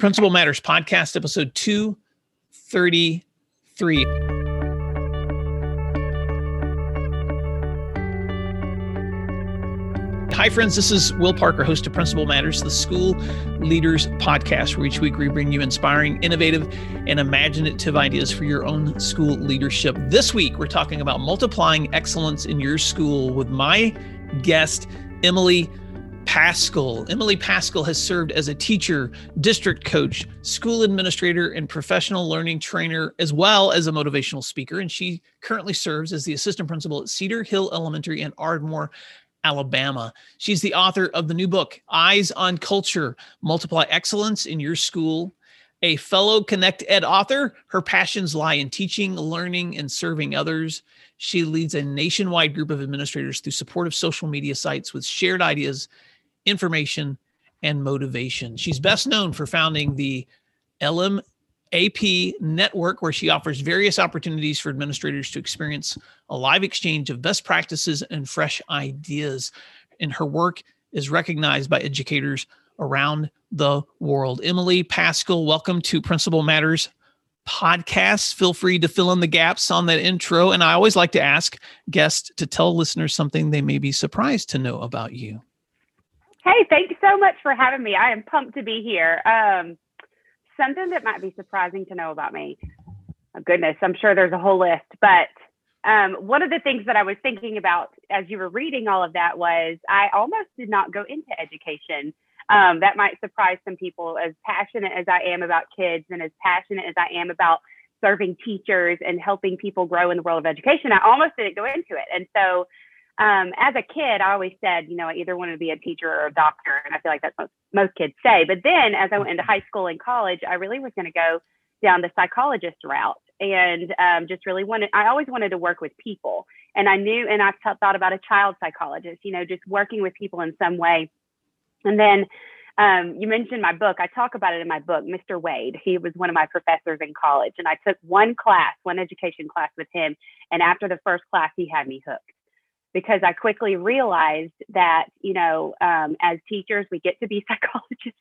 Principal Matters Podcast, episode 233. Hi, friends. This is Will Parker, host of Principal Matters, the School Leaders Podcast, where each week we bring you inspiring, innovative, and imaginative ideas for your own school leadership. This week, we're talking about multiplying excellence in your school with my guest, Emily Paschall. Emily Paschall has served as a teacher, district coach, school administrator, and professional learning trainer, as well as a motivational speaker. And she currently serves as the assistant principal at Cedar Hill Elementary in Ardmore, Alabama. She's the author of the new book, Eyes on Culture Multiply Excellence in Your School. A fellow Connect Ed author, her passions lie in teaching, learning, and serving others. She leads a nationwide group of administrators through supportive social media sites with shared ideas information, and motivation. She's best known for founding the ELEM AP network, where she offers various opportunities for administrators to experience a live exchange of best practices and fresh ideas. And her work is recognized by educators around the world. Emily Paschall, welcome to Principal Matters podcast. Feel free to fill in the gaps on that intro. And I always like to ask guests to tell listeners something they may be surprised to know about you. Hey, thanks so much for having me. I am pumped to be here. Um, something that might be surprising to know about me. Oh, goodness, I'm sure there's a whole list, but um, one of the things that I was thinking about as you were reading all of that was I almost did not go into education. Um, that might surprise some people. As passionate as I am about kids and as passionate as I am about serving teachers and helping people grow in the world of education, I almost didn't go into it. And so um, as a kid, I always said, you know, I either wanted to be a teacher or a doctor. And I feel like that's most, most kids say. But then as I went into high school and college, I really was going to go down the psychologist route and um, just really wanted, I always wanted to work with people. And I knew, and I thought about a child psychologist, you know, just working with people in some way. And then um, you mentioned my book. I talk about it in my book, Mr. Wade. He was one of my professors in college, and I took one class, one education class with him. And after the first class, he had me hooked because I quickly realized that, you know, um, as teachers, we get to be psychologists,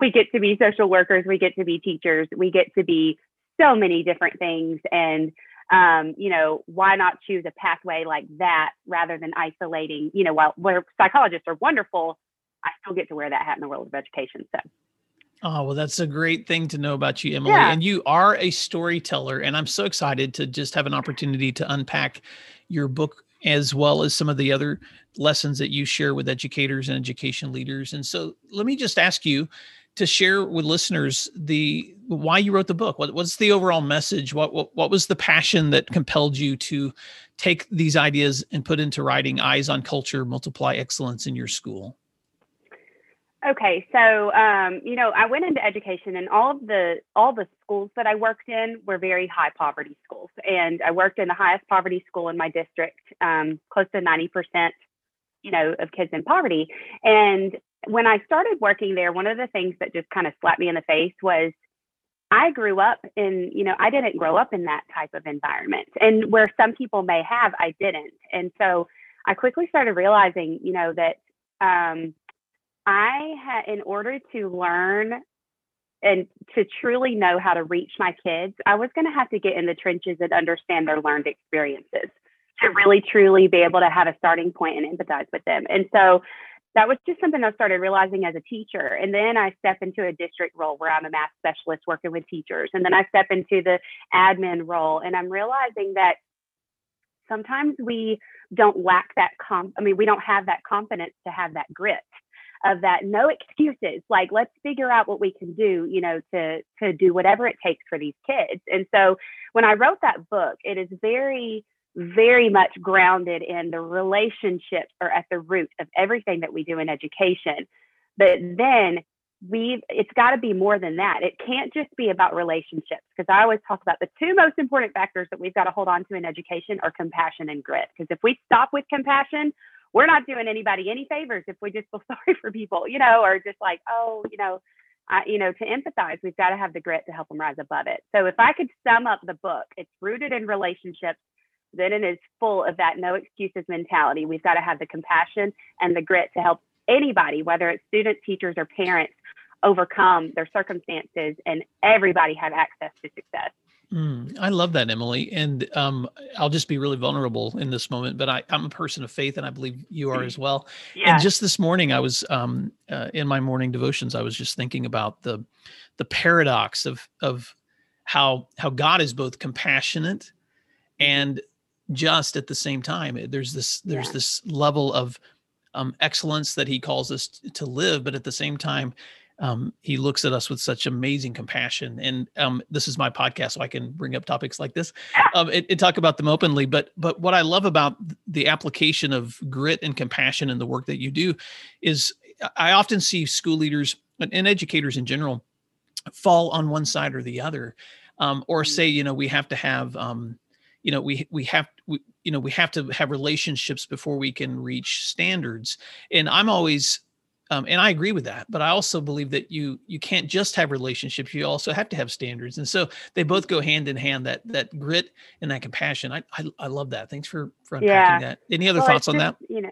we get to be social workers, we get to be teachers, we get to be so many different things. And, um, you know, why not choose a pathway like that rather than isolating, you know, while where psychologists are wonderful, I still get to wear that hat in the world of education. So. Oh, well, that's a great thing to know about you, Emily. Yeah. And you are a storyteller. And I'm so excited to just have an opportunity to unpack your book as well as some of the other lessons that you share with educators and education leaders. And so let me just ask you to share with listeners the why you wrote the book. What, what's the overall message? What, what what was the passion that compelled you to take these ideas and put into writing Eyes on Culture, Multiply Excellence in your school? Okay, so um, you know, I went into education, and all of the all the schools that I worked in were very high poverty schools, and I worked in the highest poverty school in my district, um, close to ninety percent, you know, of kids in poverty. And when I started working there, one of the things that just kind of slapped me in the face was I grew up in, you know, I didn't grow up in that type of environment, and where some people may have, I didn't, and so I quickly started realizing, you know, that. Um, I had, in order to learn and to truly know how to reach my kids, I was going to have to get in the trenches and understand their learned experiences to really truly be able to have a starting point and empathize with them. And so that was just something I started realizing as a teacher. And then I step into a district role where I'm a math specialist working with teachers. And then I step into the admin role and I'm realizing that sometimes we don't lack that comp I mean we don't have that confidence to have that grit of that no excuses like let's figure out what we can do you know to to do whatever it takes for these kids. And so when i wrote that book it is very very much grounded in the relationships are at the root of everything that we do in education. But then we've it's got to be more than that. It can't just be about relationships because i always talk about the two most important factors that we've got to hold on to in education are compassion and grit. Because if we stop with compassion we're not doing anybody any favors if we just feel sorry for people, you know, or just like, oh, you know, uh, you know, to empathize, we've got to have the grit to help them rise above it. So if I could sum up the book, it's rooted in relationships. Then it is full of that no excuses mentality. We've got to have the compassion and the grit to help anybody, whether it's students, teachers, or parents, overcome their circumstances and everybody have access to success. Mm, I love that, Emily. And um, I'll just be really vulnerable in this moment, but I, am a person of faith and I believe you are as well. Yeah. And just this morning, I was um, uh, in my morning devotions, I was just thinking about the, the paradox of, of how, how God is both compassionate and just at the same time. There's this, there's yeah. this level of um, excellence that he calls us to live, but at the same time, um, he looks at us with such amazing compassion. And um, this is my podcast, so I can bring up topics like this um, and, and, talk about them openly. But but what I love about the application of grit and compassion in the work that you do is I often see school leaders and educators in general fall on one side or the other, um, or mm. say you know we have to have um, you know we we have we, you know we have to have relationships before we can reach standards. And I'm always um, and I agree with that, but I also believe that you you can't just have relationships; you also have to have standards, and so they both go hand in hand. That that grit and that compassion. I I, I love that. Thanks for for unpacking yeah. that. Any other well, thoughts on just, that? You know,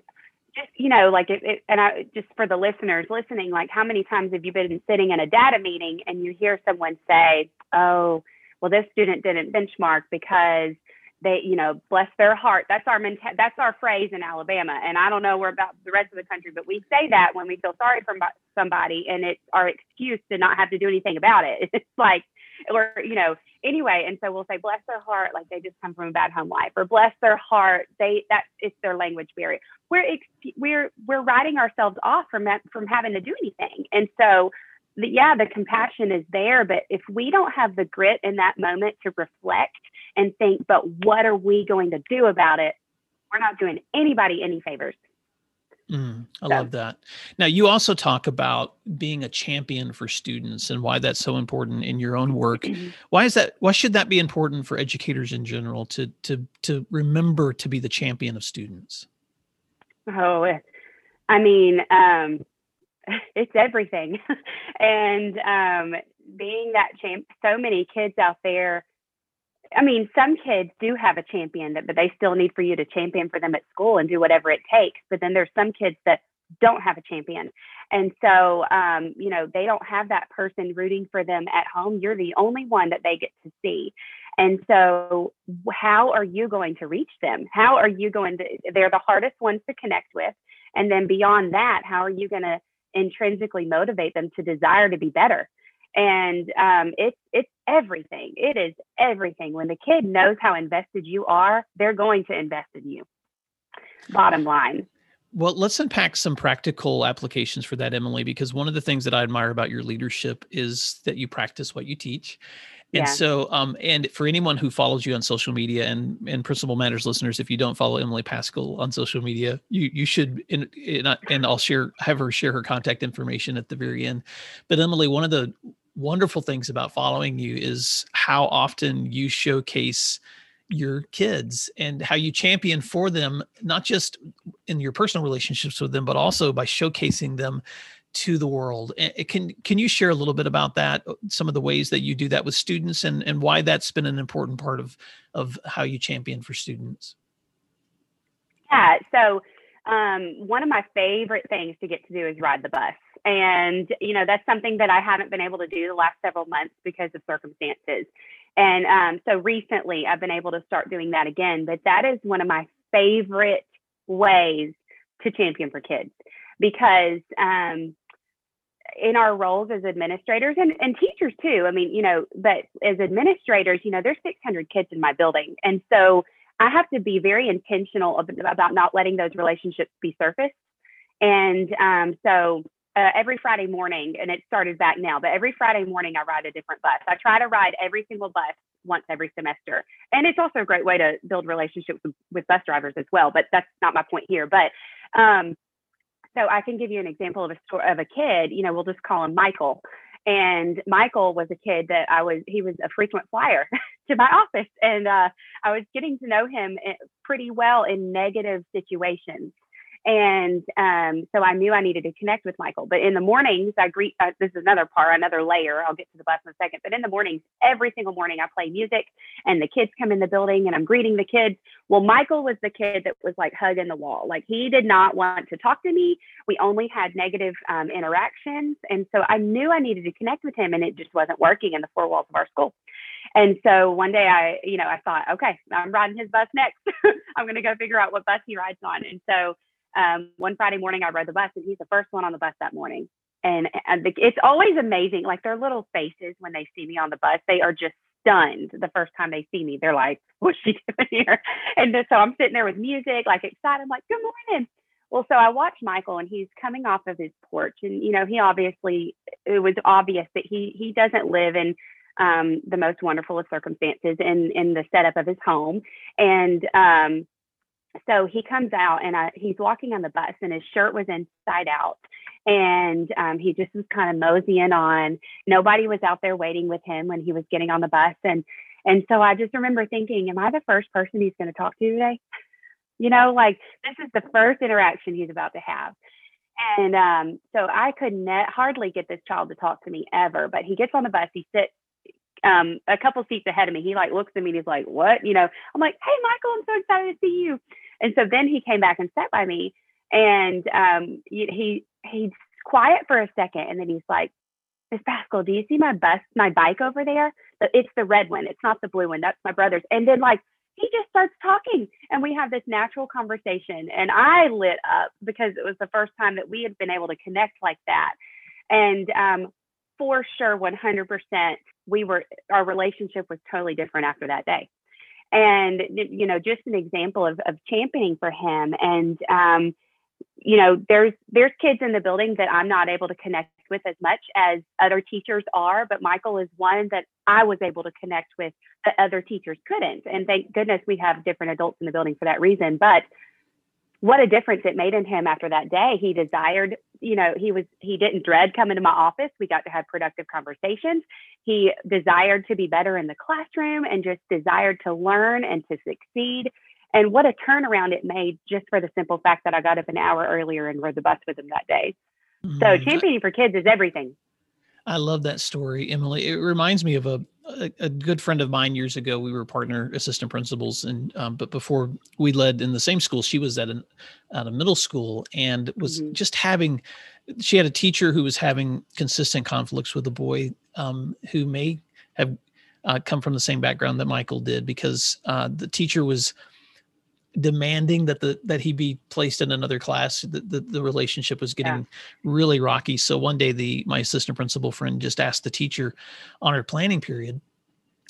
just you know, like it, it, and I just for the listeners listening, like how many times have you been sitting in a data meeting and you hear someone say, "Oh, well, this student didn't benchmark because." They, you know, bless their heart. That's our menta- that's our phrase in Alabama. And I don't know where about the rest of the country, but we say that when we feel sorry for somebody, and it's our excuse to not have to do anything about it. It's like, or you know, anyway. And so we'll say, bless their heart, like they just come from a bad home life, or bless their heart, they that it's their language barrier. We're ex- we're we're writing ourselves off from that from having to do anything. And so the, yeah, the compassion is there, but if we don't have the grit in that moment to reflect and think, but what are we going to do about it? We're not doing anybody any favors. Mm, I so. love that. Now, you also talk about being a champion for students and why that's so important in your own work. Mm-hmm. Why is that? Why should that be important for educators in general to to to remember to be the champion of students? Oh, I mean, um, it's everything. and um, being that champ, so many kids out there. I mean, some kids do have a champion, that, but they still need for you to champion for them at school and do whatever it takes. But then there's some kids that don't have a champion. And so, um, you know, they don't have that person rooting for them at home. You're the only one that they get to see. And so, how are you going to reach them? How are you going to? They're the hardest ones to connect with. And then beyond that, how are you going to intrinsically motivate them to desire to be better? And um, it's it's everything. It is everything. When the kid knows how invested you are, they're going to invest in you. Bottom line. Well, let's unpack some practical applications for that, Emily, because one of the things that I admire about your leadership is that you practice what you teach. And yeah. so, um, and for anyone who follows you on social media and and Principal Matters listeners, if you don't follow Emily Paschall on social media, you you should. And, and I'll share have her share her contact information at the very end. But Emily, one of the wonderful things about following you is how often you showcase your kids and how you champion for them, not just in your personal relationships with them, but also by showcasing them to the world. Can can you share a little bit about that? Uh, some of the ways that you do that with students, and and why that's been an important part of of how you champion for students. Yeah. So um, one of my favorite things to get to do is ride the bus. And, you know, that's something that I haven't been able to do the last several months because of circumstances. And um, so recently I've been able to start doing that again. But that is one of my favorite ways to champion for kids because um, in our roles as administrators and, and teachers too, I mean, you know, but as administrators, you know, there's 600 kids in my building. And so I have to be very intentional about not letting those relationships be surfaced. And um, so uh, every Friday morning, and it started back now, but every Friday morning I ride a different bus. I try to ride every single bus once every semester. And it's also a great way to build relationships with, bus drivers as well, but that's not my point here. But um, so I can give you an example of a story of a kid, you know, we'll just call him Michael. And Michael was a kid that I was, he was a frequent flyer to my office. And uh, I was getting to know him eh, pretty well in negative situations. And um, so I knew I needed to connect with Michael. But in the mornings, I greet, uh, this is another part, another layer. I'll get to the bus in a second. But in the mornings, every single morning, I play music and the kids come in the building and I'm greeting the kids. Well, Michael was the kid that was like hugging the wall. Like he did not want to talk to me. We only had negative um, interactions. And so I knew I needed to connect with him and it just wasn't working in the four walls of our school. And so one day I, you know, I thought, okay, I'm riding his bus next. I'm going to go figure out what bus he rides on. And so um, one Friday morning, I rode the bus, and he's the first one on the bus that morning. And, and the, it's always amazing, like their little faces when they see me on the bus. They are just stunned the first time they see me. They're like, "What's she doing here?" And so I'm sitting there with music, like excited. I'm like, "Good morning." Well, so I watched Michael, and he's coming off of his porch, and you know, he obviously it was obvious that he he doesn't live in um, the most wonderful of circumstances in in the setup of his home, and um, so he comes out and I, he's walking on the bus and his shirt was inside out. And um, he just was kind of moseying on. Nobody was out there waiting with him when he was getting on the bus. And and so i just remember thinking am i the first person he's going to talk to today? You know like this is the first interaction he's about to have. And um, so i could ne- hardly get this child to talk to me ever but he gets on the bus he sits um, a couple seats ahead of me. He like looks at me and he's like, "What?" You know. I'm like, "Hey, Michael, I'm so excited to see you." And so then he came back and sat by me, and um, he he's quiet for a second, and then he's like, Miss Paschall, do you see my bus, my bike over there? It's the red one. It's not the blue one. That's my brother's. And then like he just starts talking, and we have this natural conversation, and I lit up because it was the first time that we had been able to connect like that, and um, for sure, 100%, we were our relationship was totally different after that day. And you know just an example of, of championing for him and um, you know there's there's kids in the building that i'm not able to connect with as much as other teachers are but michael is one that i was able to connect with that other teachers couldn't. And thank goodness we have different adults in the building for that reason but what a difference it made in him after that day. He desired, you know, he was he didn't dread coming to my office. We got to have productive conversations. He desired to be better in the classroom and just desired to learn and to succeed. And what a turnaround it made just for the simple fact that I got up an hour earlier and rode the bus with him that day. Mm-hmm. So championing for kids is everything. I love that story, Emily. It reminds me of a, a, a good friend of mine years ago. We were partner assistant principals, and um, but before we led in the same school, she was at an at a middle school and was mm-hmm. just having. She had a teacher who was having consistent conflicts with a boy um, who may have uh, come from the same background that Michael did, because uh, the teacher was demanding that the that he be placed in another class the, the, the relationship was getting yeah. really rocky so one day the my assistant principal friend just asked the teacher on her planning period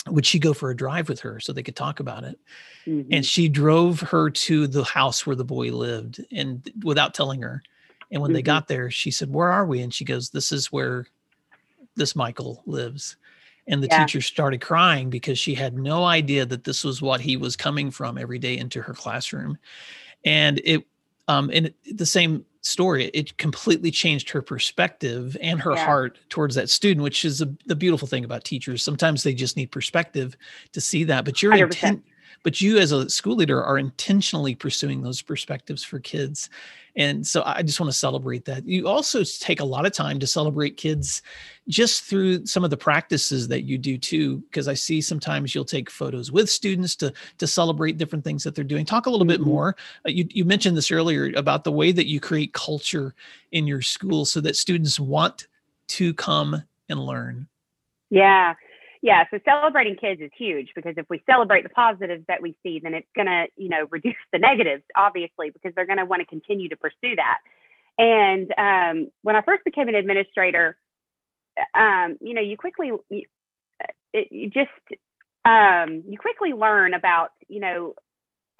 would she go for a drive with her so they could talk about it mm-hmm. and she drove her to the house where the boy lived and without telling her and when mm-hmm. they got there she said where are we and she goes this is where this michael lives and the yeah. teacher started crying because she had no idea that this was what he was coming from every day into her classroom and it um and the same story it completely changed her perspective and her yeah. heart towards that student which is a, the beautiful thing about teachers sometimes they just need perspective to see that but you're intent but you as a school leader are intentionally pursuing those perspectives for kids. And so i just want to celebrate that. You also take a lot of time to celebrate kids just through some of the practices that you do too because i see sometimes you'll take photos with students to to celebrate different things that they're doing. Talk a little bit mm-hmm. more. Uh, you, you mentioned this earlier about the way that you create culture in your school so that students want to come and learn. Yeah yeah so celebrating kids is huge because if we celebrate the positives that we see then it's going to you know reduce the negatives obviously because they're going to want to continue to pursue that. And um, when i first became an administrator um, you know you quickly you, it, you just um, you quickly learn about you know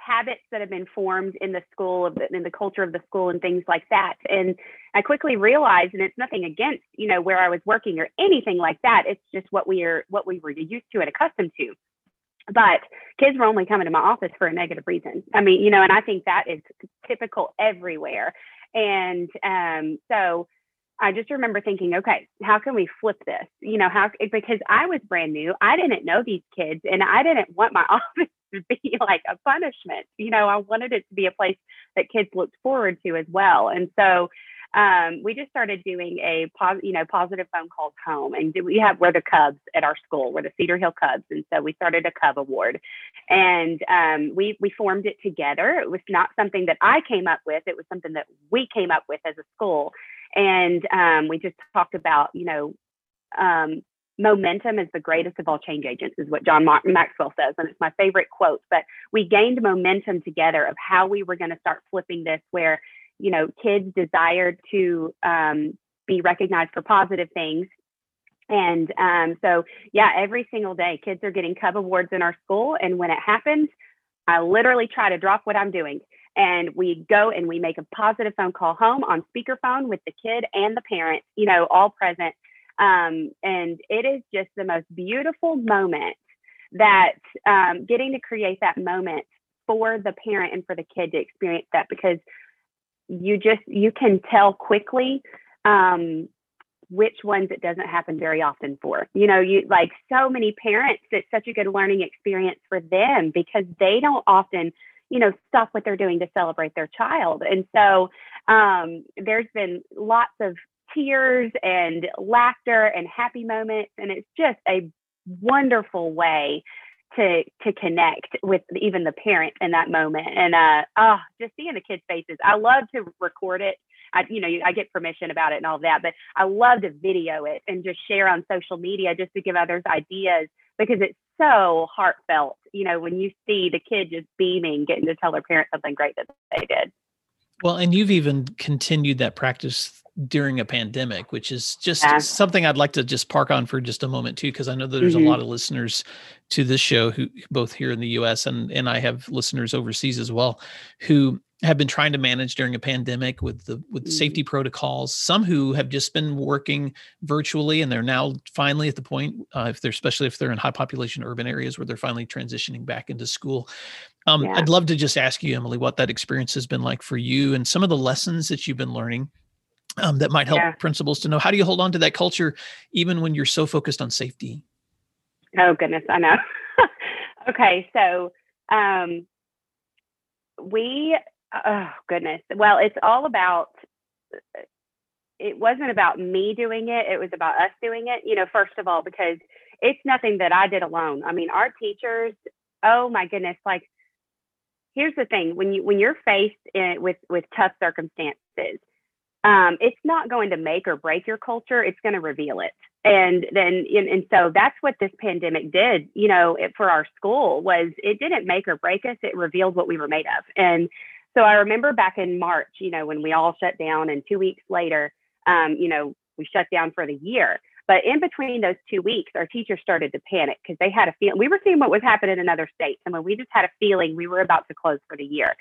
habits that have been formed in the school of in the culture of the school and things like that. And i quickly realized and it's nothing against you know where i was working or anything like that it's just what we are what we were used to and accustomed to. But kids were only coming to my office for a negative reason. I mean you know and i think that is typical everywhere. And um, so I just remember thinking, okay, how can we flip this? You know, how because I was brand new, I didn't know these kids, and I didn't want my office to be like a punishment. You know, I wanted it to be a place that kids looked forward to as well. And so um, we just started doing a pos- you know positive phone calls home, and we have we're the Cubs at our school. We're the Cedar Hill Cubs, and so we started a Cub Award, and um, we we formed it together. It was not something that I came up with; it was something that we came up with as a school, and um, we just talked about you know. Um, momentum is the greatest of all change agents is what john maxwell says and it's my favorite quote but we gained momentum together of how we were going to start flipping this where you know, kids desired to um, be recognized for positive things. And um, so, yeah, every single day, kids are getting Cub Awards in our school. And when it happens, I literally try to drop what I'm doing. And we go and we make a positive phone call home on speakerphone with the kid and the parent, you know, all present. Um, and it is just the most beautiful moment that um, getting to create that moment for the parent and for the kid to experience that because you just you can tell quickly um, which ones it doesn't happen very often for. You know, you like so many parents, it's such a good learning experience for them because they don't often, you know, stop what they're doing to celebrate their child. And so um, there's been lots of tears and laughter and happy moments. And it's just a wonderful way to to connect with even the parent in that moment and uh oh just seeing the kids faces i love to record it i you know i get permission about it and all that but i love to video it and just share on social media just to give others ideas because it's so heartfelt you know when you see the kid just beaming getting to tell their parents something great that they did well and you've even continued that practice during a pandemic, which is just yeah. something I'd like to just park on for just a moment too, because I know that there's mm-hmm. a lot of listeners to this show who both here in the US and and I have listeners overseas as well who have been trying to manage during a pandemic with the with mm-hmm. safety protocols some who have just been working virtually and they're now finally at the point uh, if they're especially if they're in high population urban areas where they're finally transitioning back into school um, yeah. i'd love to just ask you emily what that experience has been like for you and some of the lessons that you've been learning um, that might help yeah. principals to know how do you hold on to that culture even when you're so focused on safety oh goodness i know okay so um, we oh goodness. Well it's all about it wasn't about me doing it it was about us doing it you know first of all because it's nothing that i did alone. I mean our teachers oh my goodness like here's the thing when you when you're faced in, with with tough circumstances um, it's not going to make or break your culture it's going to reveal it. And then and, and, so that's what this pandemic did you know it, for our school was it didn't make or break us it revealed what we were made of. And so i remember back in march you know when we all shut down and two weeks later um, you know we shut down for the year but in between those two weeks our teachers started to panic because they had a feeling we were seeing what was happening in other states and when we just had a feeling we were about to close for the year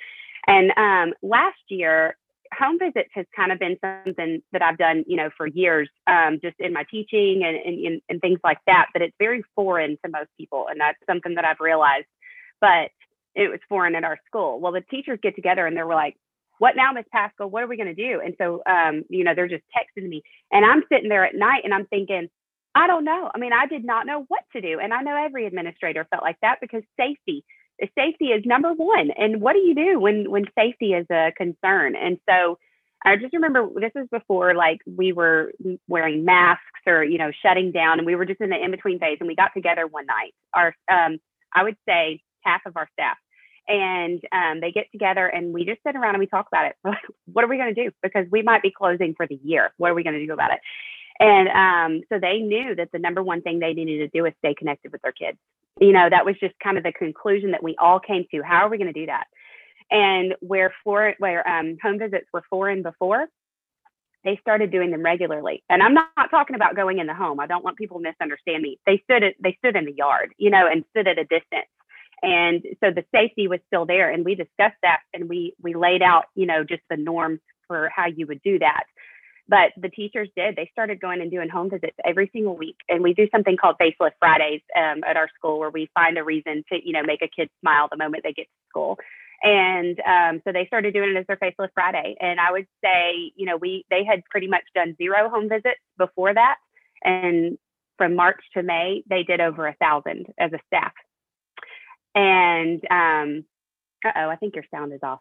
and um, last year home visits has kind of been something that I've done, you know, for years, um, just in my teaching and, and, and things like that. But it's very foreign to most people, and that's something that I've realized. But it was foreign at our school. Well, the teachers get together and they were like, "What now, Miss Paschall? What are we going to do?" And so, um, you know, they're just texting me, and I'm sitting there at night and I'm thinking, I don't know. I mean, I did not know what to do, and I know every administrator felt like that because safety safety is number one. And what do you do when when safety is a concern? And so I just remember this was before like we were wearing masks or you know shutting down, and we were just in the in between phase. And we got together one night. Our um, I would say half of our staff, and um, they get together and we just sit around and we talk about it. what are we going to do? Because we might be closing for the year. What are we going to do about it? And um, so they knew that the number one thing they needed to do is stay connected with their kids you know, that was just kind of the conclusion that we all came to. How are we going to do that? And where for where um, home visits were foreign before, they started doing them regularly. And I'm not, not, talking about going in the home. I don't want people to misunderstand me. They stood at, they stood in the yard, you know, and stood at a distance. And so the safety was still there. And we discussed that and we we laid out, you know, just the norms for how you would do that. But the teachers did. They started going and doing home visits every single week. And we do something called Facelift Fridays um, at our school where we find a reason to, you know, make a kid smile the moment they get to school. And um, so they started doing it as their Facelift Friday. And I would say, you know, we they had pretty much done zero home visits before that. And from March to May, they did over a thousand as a staff. And um, uh oh, I think your sound is off.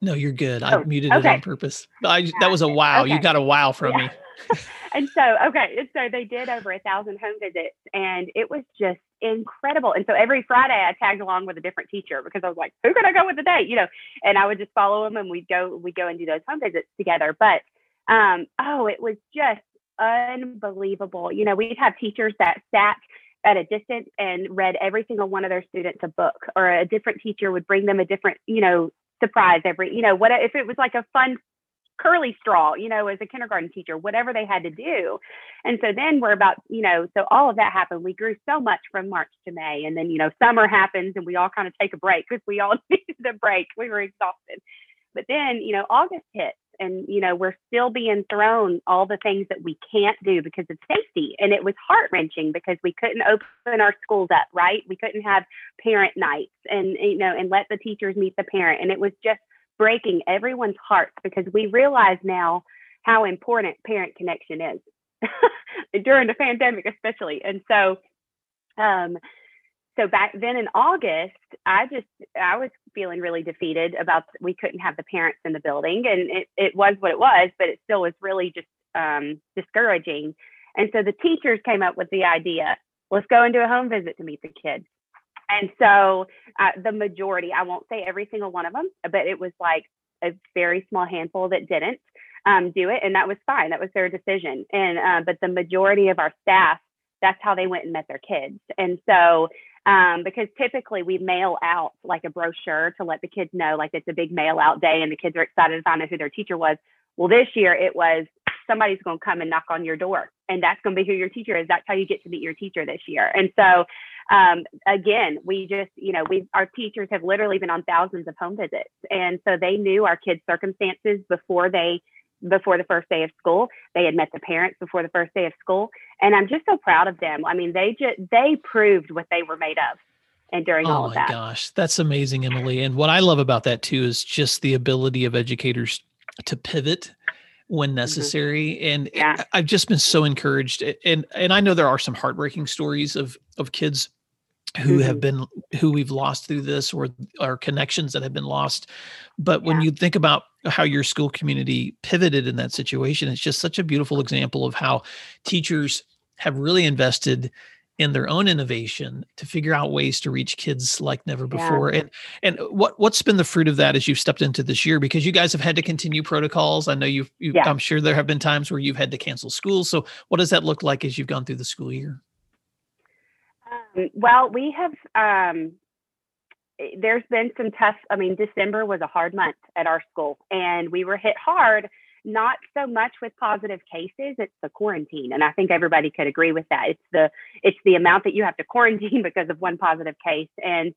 No, you're good. I oh, muted okay. it on purpose. I. That was a wow. Okay. You got a wow from yeah. me. and so, okay, and so they did over a thousand home visits, and it was just incredible. And so every Friday, I tagged along with a different teacher because I was like, "Who can I go with today?" You know, and I would just follow them, and we'd go, we'd go and do those home visits together. But um, oh, it was just unbelievable. You know, we'd have teachers that sat at a distance and read every single one of their students a book, or a different teacher would bring them a different, you know, surprise every, you know, what if it was like a fun curly straw, you know, as a kindergarten teacher, whatever they had to do. And so then we're about, you know, so all of that happened. We grew so much from March to May. And then, you know, summer happens and we all kind of take a break because we all needed a break. We were exhausted. But then, you know, August hits and, you know, we're still being thrown all the things that we can't do because of safety. And it was heart wrenching because we couldn't open our schools up, right? We couldn't have parent nights and, you know, and let the teachers meet the parent. And it was just breaking everyone's hearts because we realize now how important parent connection is during the pandemic, especially. And so, um, so back then in August, I just I was feeling really defeated about we couldn't have the parents in the building, and it it was what it was, but it still was really just um, discouraging. And so the teachers came up with the idea: let's go and do a home visit to meet the kids. And so uh, the majority, I won't say every single one of them, but it was like a very small handful that didn't um, do it, and that was fine. That was their decision. And uh, but the majority of our staff, that's how they went and met their kids. And so um, because typically we mail out like a brochure to let the kids know like it's a big mail out day and the kids are excited to find out who their teacher was. Well, this year it was somebody's going to come and knock on your door and that's going to be who your teacher is. That's how you get to meet your teacher this year. And so, um, again, we just, you know, we, our teachers have literally been on thousands of home visits. And so they knew our kids' circumstances before they before the first day of school. They had met the parents before the first day of school, and I'm just so proud of them. I mean, they just they proved what they were made of. And during oh all of that. Oh my gosh, that's amazing, Emily. And what I love about that too is just the ability of educators to pivot when mm-hmm. necessary mm-hmm. and yeah. i've just been so encouraged and and i know there are some heartbreaking stories of of kids who mm-hmm. have been who we've lost through this or our connections that have been lost but yeah. when you think about how your school community pivoted in that situation it's just such a beautiful example of how teachers have really invested in their own innovation to figure out ways to reach kids like never before. Yeah. And and what what's been the fruit of that as you've stepped into this year? Because you guys have had to continue protocols. I know you've, you've yeah. I'm sure there have been times where you've had to cancel school. So what does that look like as you've gone through the school year? Well, we have um, there's been some tough. I mean, December was a hard month at our school, and we were hit hard. Not so much with positive cases; it's the quarantine, and I think everybody could agree with that. It's the it's the amount that you have to quarantine because of one positive case, and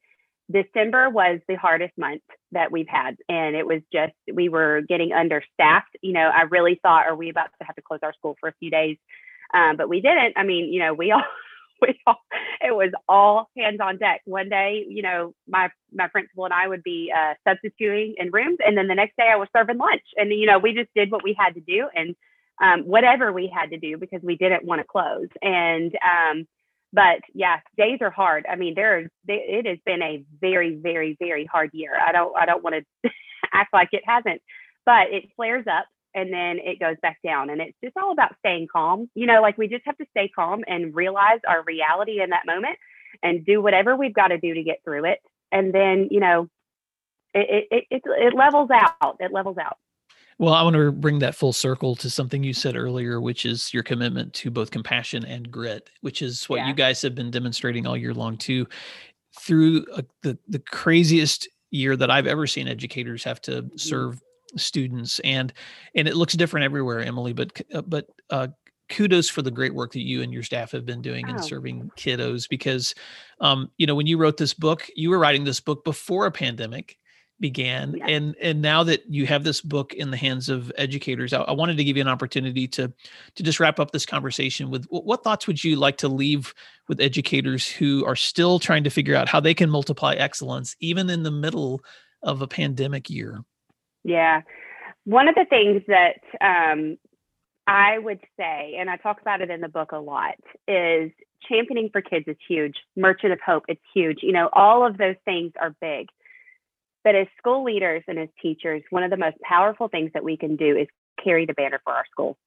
December was the hardest month that we've had. And it was just, we were getting understaffed. You know, I really thought, are we about to have to close our school for a few days? Um, but we didn't. I mean, you know, we all, we all, it was all hands on deck. One day, you know, my my principal and I would be uh, substituting in rooms, and then the next day I was serving lunch. And you know, we just did what we had to do, and um, whatever we had to do because we didn't want to close. And um, but yeah, days are hard. I mean, there it has been a very, very, very hard year. I don't I don't want to act like it hasn't, but it flares up and then it goes back down. And it's just all about staying calm. You know, like we just have to stay calm and realize our reality in that moment and do whatever we've got to do to get through it. And then, you know, it, it, it, it levels out. It levels out. Well, I want to bring that full circle to something you said earlier, which is your commitment to both compassion and grit, which is what yeah. you guys have been demonstrating all year long too. Through a, the the craziest year that I've ever seen educators have to mm-hmm. serve students and and it looks different everywhere emily but uh, but uh, kudos for the great work that you and your staff have been doing oh. in serving kiddos because um, you know when you wrote this book you were writing this book before a pandemic began yeah. and and now that you have this book in the hands of educators I, I, wanted to give you an opportunity to to just wrap up this conversation with what, what thoughts would you like to leave with educators who are still trying to figure out how they can multiply excellence even in the middle of a pandemic year yeah. One of the things that um, I would say, and I talk about it in the book a lot, is championing for kids is huge. Merchant of Hope, it's huge. You know, all of those things are big. But as school leaders and as teachers, one of the most powerful things that we can do is carry the banner for our school.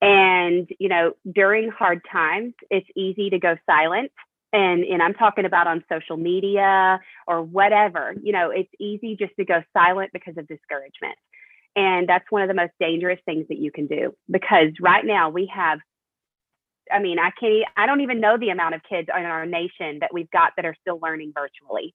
And, you know, during hard times, it's easy to go silent. And, and I'm talking about on social media or whatever, you know, it's easy just to go silent because of discouragement. And that's one of the most dangerous things that you can do because right now we have I mean, I can't, I don't even know the amount of kids in our nation that we've got that are still learning virtually.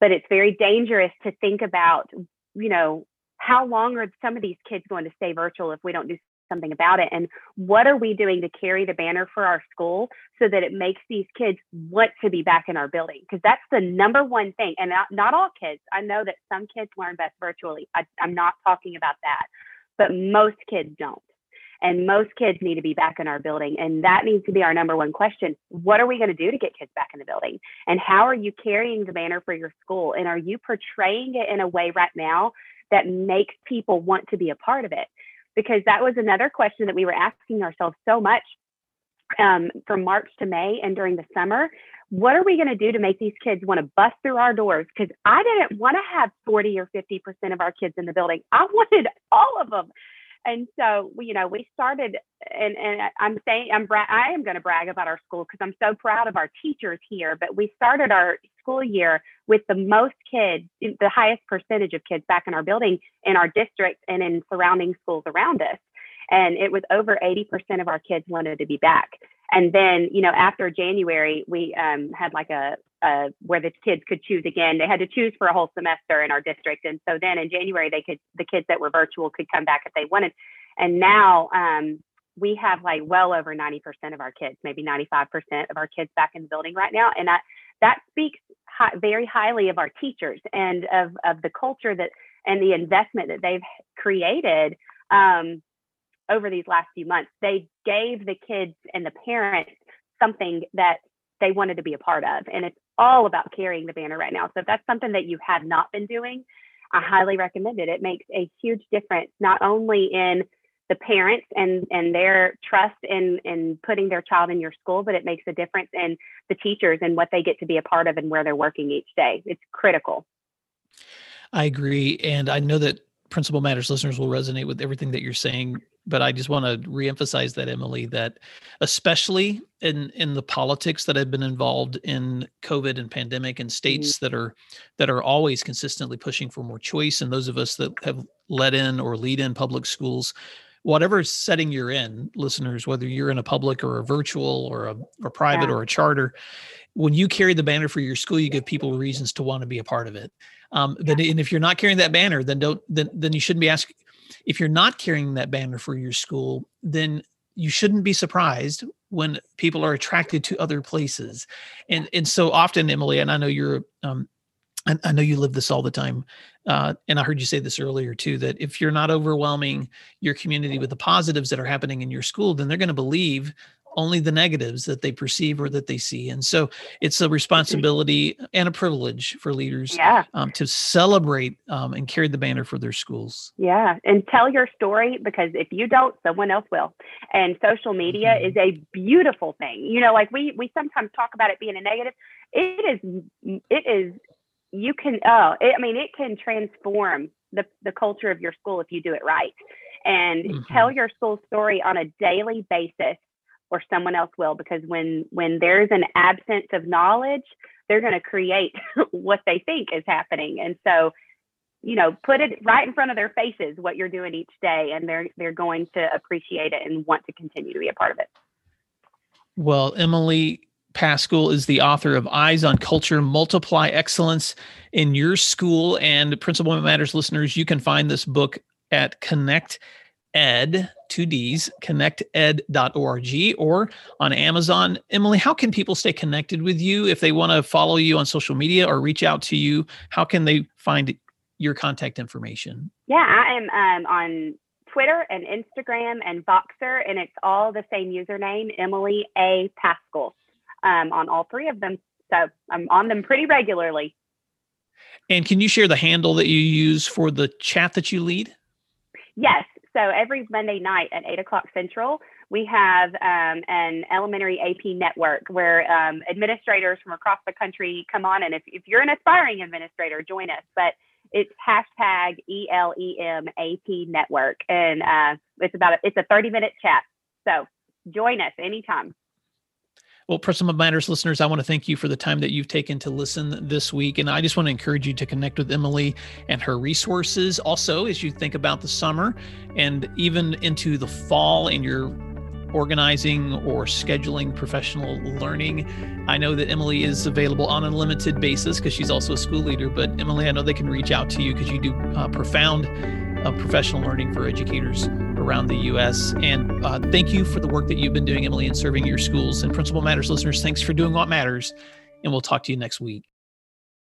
But it's very dangerous to think about, you know, how long are some of these kids going to stay virtual if we don't do something about it? And what are we doing to carry the banner for our school so that it makes these kids want to be back in our building? Because that's the number one thing. And not, not all kids, I know that some kids learn best virtually. I, I'm not talking about that, but most kids don't. And most kids need to be back in our building. And that needs to be our number one question. What are we going to do to get kids back in the building? And how are you carrying the banner for your school? And are you portraying it in a way right now that makes people want to be a part of it? Because that was another question that we were asking ourselves so much um, from March to May and during the summer. What are we going to do to make these kids want to bust through our doors? Because I didn't want to have 40 or 50% of our kids in the building. I wanted all of them and so you know we started and and i'm saying i'm bra- i am going to brag about our school because i'm so proud of our teachers here but we started our school year with the most kids the highest percentage of kids back in our building in our district and in surrounding schools around us. And it was over 80% of our kids wanted to be back. And then you know after january we um, had like a, a, where the kids could choose again they had to choose for a whole semester in our district and so then in january they could the kids that were virtual could come back if they wanted and now um, we have like well over 90% of our kids maybe 95% of our kids back in the building right now and that that speaks high, very highly of our teachers and of of the culture that and the investment that they've created um, over these last few months. They gave the kids and the parents something that they wanted to be a part of. And it's all about carrying the banner right now. So if that's something that you have not been doing, I highly recommend it. It makes a huge difference, not only in the parents and and their trust in in putting their child in your school, but it makes a difference in the teachers and what they get to be a part of and where they're working each day. It's critical. I agree. And I know that Principal Matters listeners will resonate with everything that you're saying but I just want to reemphasize that Emily that especially in in the politics that have been involved in COVID and pandemic and states mm-hmm. that are that are always consistently pushing for more choice and those of us that have led in or lead in public schools whatever setting you're in listeners whether you're in a public or a virtual or a or private yeah. or a charter when you carry the banner for your school you give people reasons to want to be a part of it um, yeah. but and if you're not carrying that banner then don't then then you shouldn't be asking if you're not carrying that banner for your school, then you shouldn't be surprised when people are attracted to other places. And and so often, Emily, and I know you're um, I, I know you live this all the time. Uh, and I heard you say this earlier too that if you're not overwhelming your community with the positives that are happening in your school, then they're going to believe only the negatives that they perceive or that they see. And so it's a responsibility and a privilege for leaders yeah. um, to celebrate um, and carry the banner for their schools. Yeah. And tell your story because if you don't, someone else will. And social media mm-hmm. is a beautiful thing. You know, like we, we sometimes talk about it being a negative. It is, it is, you can, oh, it, I mean, it can transform the, the culture of your school if you do it right. And mm-hmm. tell your school story on a daily basis or someone else will because when when there's an absence of knowledge they're going to create what they think is happening and so you know put it right in front of their faces what you're doing each day and they're they're going to appreciate it and want to continue to be a part of it well emily Paschall is the author of Eyes on Culture Multiply Excellence in Your School. And Principal Matters listeners, you can find this book at Connect ed two d's connected.org or on amazon. Emily how can people stay connected with you if they want to follow you on social media or reach out to you? How can they find your contact information? Yeah i am um, on twitter and instagram and voxer and it's all the same username emily a. Paschall um, on all three of them so i'm on them pretty regularly and can you share the handle that you use for the chat that you lead Yes. So every Monday night at eight o'clock central, we have um, an elementary AP network where um, administrators from across the country come on. And if, if you're an aspiring administrator, join us. But it's hashtag ELEM AP network. And uh, it's about, a, it's a 30 minute chat. So join us anytime. Well, Principal Matters listeners, I want to thank you for the time that you've taken to listen this week. And I just want to encourage you to connect with Emily and her resources. Also, as you think about the summer and even into the fall and your organizing or scheduling professional learning. I know that Emily is available on a limited basis because she's also a school leader. But Emily, I know they can reach out to you because you do uh, profound uh, professional learning for educators around the U.S. And uh, thank you for the work that you've been doing, Emily, in serving your schools. And Principal Matters listeners, thanks for doing what matters. And we'll talk to you next week.